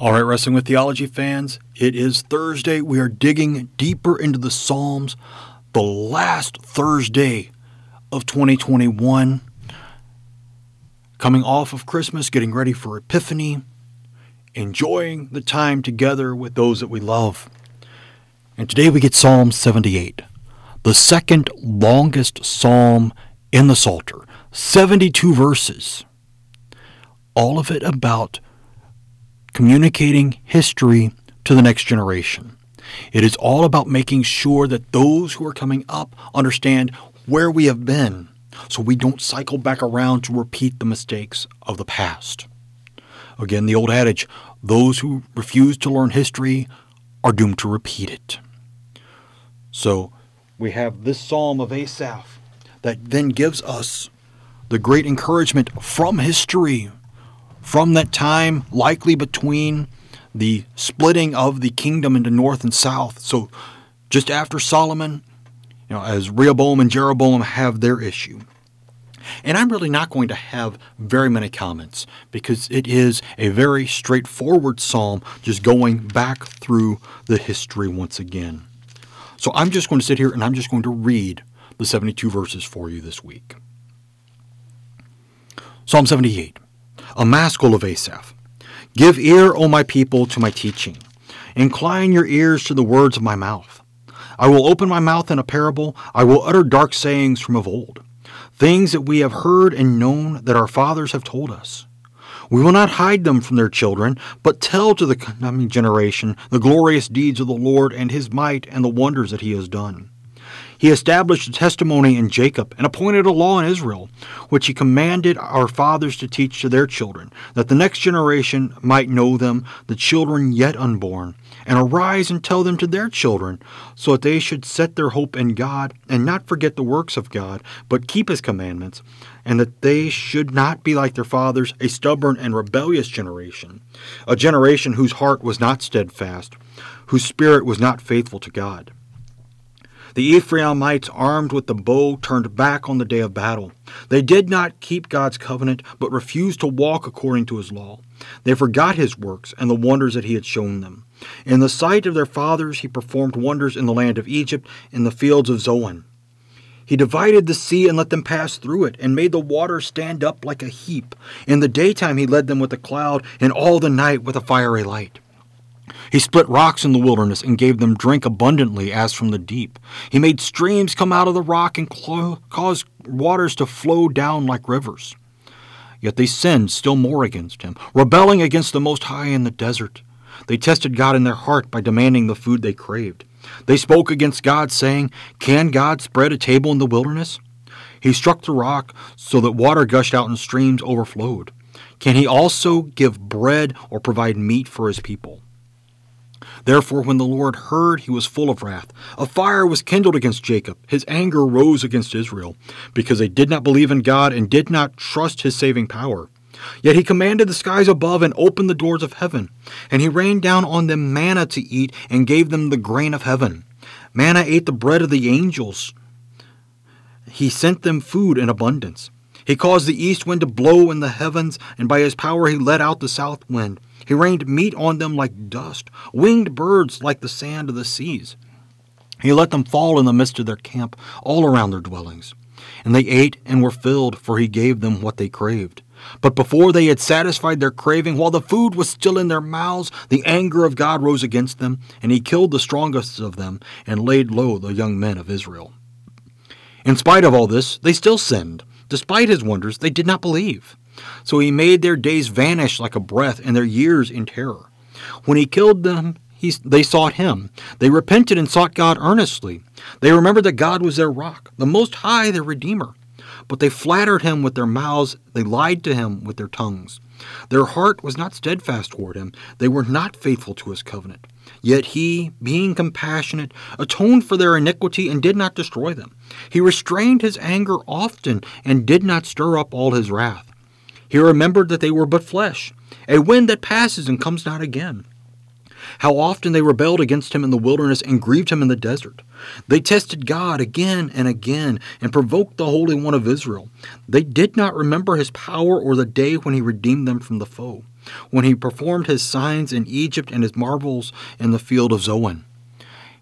All right, Wrestling with Theology fans, it is Thursday. We are digging deeper into the Psalms, the last Thursday of 2021. Coming off of Christmas, getting ready for Epiphany, enjoying the time together with those that we love. And today we get Psalm 78, the second longest psalm in the Psalter, 72 verses. All of it about communicating history to the next generation. It is all about making sure that those who are coming up understand where we have been so we don't cycle back around to repeat the mistakes of the past. Again, the old adage those who refuse to learn history are doomed to repeat it. So we have this psalm of Asaph that then gives us the great encouragement from history from that time, likely between the splitting of the kingdom into north and south. So just after Solomon, you know, as Rehoboam and Jeroboam have their issue. And I'm really not going to have very many comments because it is a very straightforward psalm, just going back through the history once again. So I'm just going to sit here and I'm just going to read the 72 verses for you this week. Psalm 78 a maskil of Asaph. Give ear, O my people, to my teaching. Incline your ears to the words of my mouth. I will open my mouth in a parable. I will utter dark sayings from of old, things that we have heard and known that our fathers have told us. We will not hide them from their children, but tell to the coming generation the glorious deeds of the Lord and his might and the wonders that he has done. He established a testimony in Jacob and appointed a law in Israel, which he commanded our fathers to teach to their children, that the next generation might know them, the children yet unborn, and arise and tell them to their children, so that they should set their hope in God and not forget the works of God, but keep his commandments, and that they should not be like their fathers, a stubborn and rebellious generation, a generation whose heart was not steadfast, whose spirit was not faithful to God. The Ephraimites, armed with the bow, turned back on the day of battle. They did not keep God's covenant, but refused to walk according to his law. They forgot his works and the wonders that he had shown them. In the sight of their fathers, he performed wonders in the land of Egypt, in the fields of Zoan. He divided the sea and let them pass through it, and made the water stand up like a heap. In the daytime he led them with a cloud, and all the night with a fiery light. He split rocks in the wilderness and gave them drink abundantly as from the deep. He made streams come out of the rock and clo- caused waters to flow down like rivers. Yet they sinned still more against him, rebelling against the Most High in the desert. They tested God in their heart by demanding the food they craved. They spoke against God, saying, Can God spread a table in the wilderness? He struck the rock so that water gushed out and streams overflowed. Can he also give bread or provide meat for his people? Therefore, when the Lord heard, he was full of wrath. A fire was kindled against Jacob. His anger rose against Israel, because they did not believe in God and did not trust his saving power. Yet he commanded the skies above and opened the doors of heaven. And he rained down on them manna to eat and gave them the grain of heaven. Manna ate the bread of the angels. He sent them food in abundance. He caused the east wind to blow in the heavens, and by his power he let out the south wind. He rained meat on them like dust, winged birds like the sand of the seas. He let them fall in the midst of their camp, all around their dwellings. And they ate and were filled, for he gave them what they craved. But before they had satisfied their craving, while the food was still in their mouths, the anger of God rose against them, and he killed the strongest of them, and laid low the young men of Israel. In spite of all this, they still sinned. Despite his wonders, they did not believe. So he made their days vanish like a breath, and their years in terror. When he killed them, he, they sought him. They repented and sought God earnestly. They remembered that God was their rock, the Most High, their Redeemer. But they flattered him with their mouths, they lied to him with their tongues. Their heart was not steadfast toward him, they were not faithful to his covenant. Yet he, being compassionate, atoned for their iniquity and did not destroy them. He restrained his anger often and did not stir up all his wrath. He remembered that they were but flesh, a wind that passes and comes not again. How often they rebelled against him in the wilderness and grieved him in the desert. They tested God again and again and provoked the Holy One of Israel. They did not remember his power or the day when he redeemed them from the foe. when he performed his signs in Egypt and his marvels in the field of Zoan.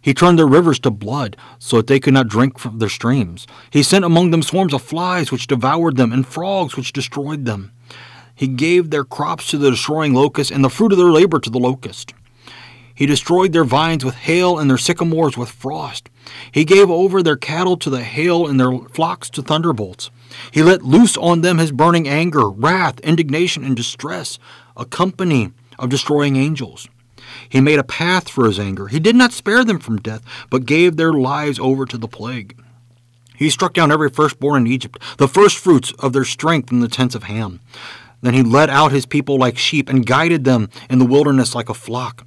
He turned their rivers to blood, so that they could not drink from their streams. He sent among them swarms of flies, which devoured them, and frogs, which destroyed them. He gave their crops to the destroying locust, and the fruit of their labor to the locust. He destroyed their vines with hail, and their sycamores with frost. He gave over their cattle to the hail, and their flocks to thunderbolts. He let loose on them his burning anger, wrath, indignation, and distress, a company of destroying angels. He made a path for his anger. He did not spare them from death, but gave their lives over to the plague. He struck down every firstborn in Egypt, the firstfruits of their strength in the tents of Ham. Then he led out his people like sheep and guided them in the wilderness like a flock.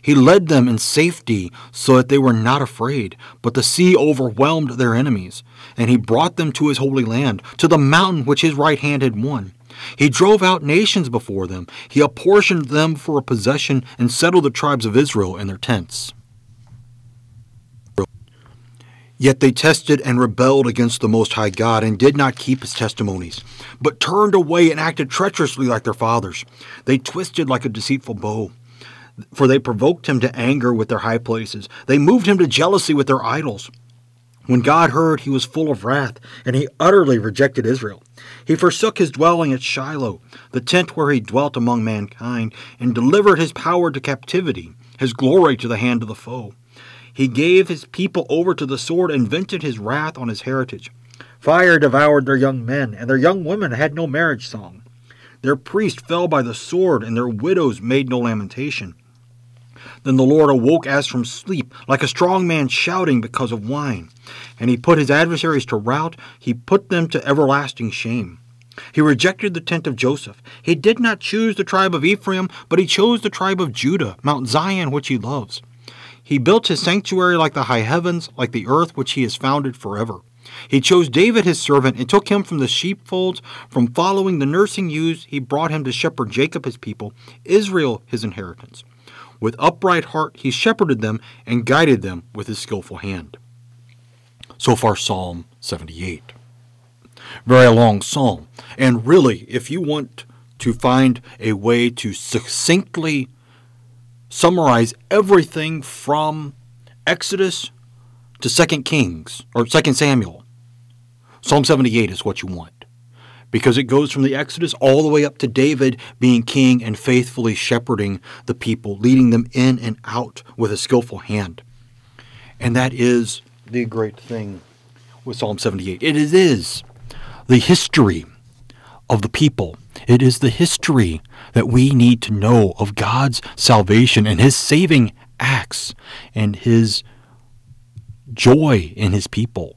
He led them in safety so that they were not afraid, but the sea overwhelmed their enemies. And he brought them to his holy land, to the mountain which his right hand had won. He drove out nations before them. He apportioned them for a possession and settled the tribes of Israel in their tents. Yet they tested and rebelled against the Most High God and did not keep his testimonies, but turned away and acted treacherously like their fathers. They twisted like a deceitful bow, for they provoked him to anger with their high places. They moved him to jealousy with their idols. When God heard, he was full of wrath, and he utterly rejected Israel. He forsook his dwelling at Shiloh, the tent where he dwelt among mankind, and delivered his power to captivity, his glory to the hand of the foe. He gave his people over to the sword and vented his wrath on his heritage. Fire devoured their young men, and their young women had no marriage song. Their priests fell by the sword, and their widows made no lamentation. Then the Lord awoke as from sleep, like a strong man shouting because of wine. And he put his adversaries to rout, he put them to everlasting shame. He rejected the tent of Joseph. He did not choose the tribe of Ephraim, but he chose the tribe of Judah, Mount Zion, which he loves. He built his sanctuary like the high heavens, like the earth which he has founded forever. He chose David his servant and took him from the sheepfolds, from following the nursing ewes. He brought him to shepherd Jacob his people, Israel his inheritance. With upright heart he shepherded them and guided them with his skillful hand. So far, Psalm 78. Very long psalm. And really, if you want to find a way to succinctly summarize everything from Exodus to 2 Kings or 2 Samuel, Psalm 78 is what you want because it goes from the Exodus all the way up to David being king and faithfully shepherding the people, leading them in and out with a skillful hand. And that is the great thing with Psalm 78. It is the history of the people. It is the history that we need to know of God's salvation and his saving acts and his joy in his people.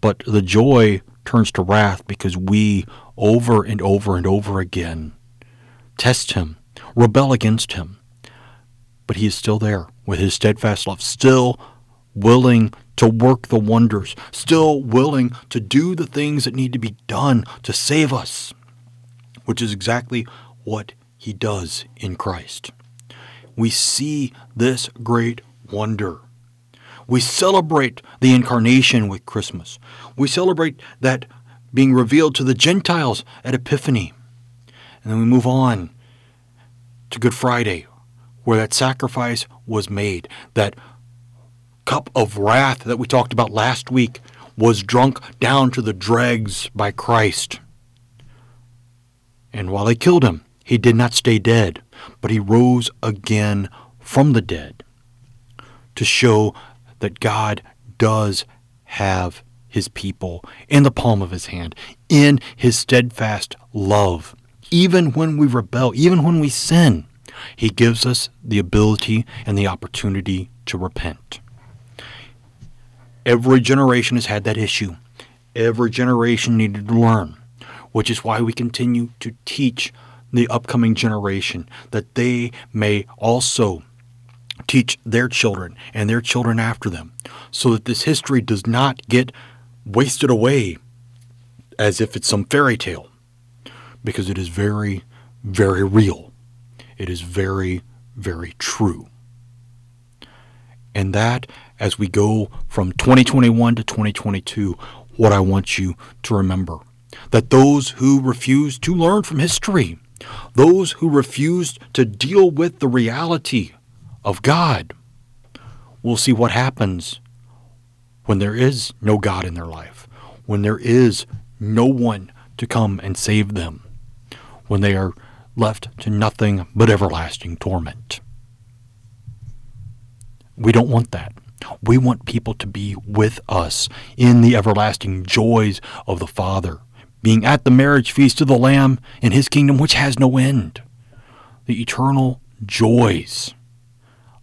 But the joy turns to wrath because we, over and over and over again, test him, rebel against him. But he is still there with his steadfast love, still willing to work the wonders, still willing to do the things that need to be done to save us, which is exactly what he does in Christ. We see this great wonder we celebrate the incarnation with Christmas. We celebrate that being revealed to the Gentiles at Epiphany. And then we move on to Good Friday, where that sacrifice was made. That cup of wrath that we talked about last week was drunk down to the dregs by Christ. And while they killed him, he did not stay dead, but he rose again from the dead to show that God does have his people in the palm of his hand, in his steadfast love. Even when we rebel, even when we sin, he gives us the ability and the opportunity to repent. Every generation has had that issue. Every generation needed to learn, which is why we continue to teach the upcoming generation that they may also teach their children and their children after them so that this history does not get wasted away as if it's some fairy tale because it is very, very real. It is very, very true. And that, as we go from 2021 to 2022, what I want you to remember that those who refuse to learn from history, those who refuse to deal with the reality of God We'll see what happens when there is no God in their life, when there is no one to come and save them, when they are left to nothing but everlasting torment. We don't want that. We want people to be with us in the everlasting joys of the Father, being at the marriage feast of the Lamb in His kingdom, which has no end. The eternal joys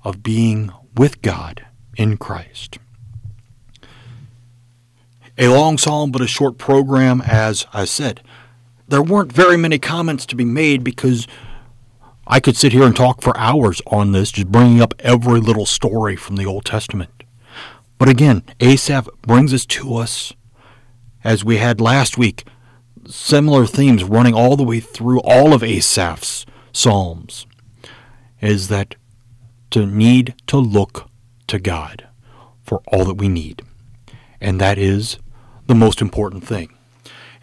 of being with God in Christ. A long psalm, but a short program, as I said. There weren't very many comments to be made because I could sit here and talk for hours on this, just bringing up every little story from the Old Testament. But again, Asaph brings us to us, as we had last week, similar themes running all the way through all of Asaph's Psalms, is that to need to look to God for all that we need. And that is the most important thing.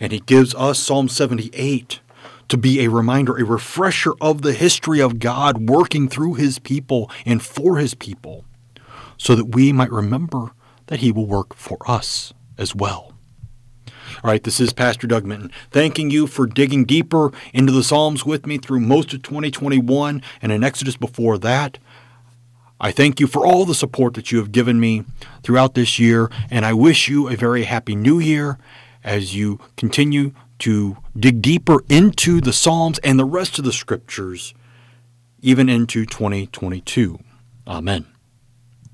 And he gives us Psalm 78 to be a reminder, a refresher of the history of God working through his people and for his people, so that we might remember that he will work for us as well. All right, this is Pastor Doug Minton, thanking you for digging deeper into the Psalms with me through most of 2021 and in Exodus before that. I thank you for all the support that you have given me throughout this year, and I wish you a very happy new year as you continue to dig deeper into the Psalms and the rest of the scriptures, even into 2022. Amen.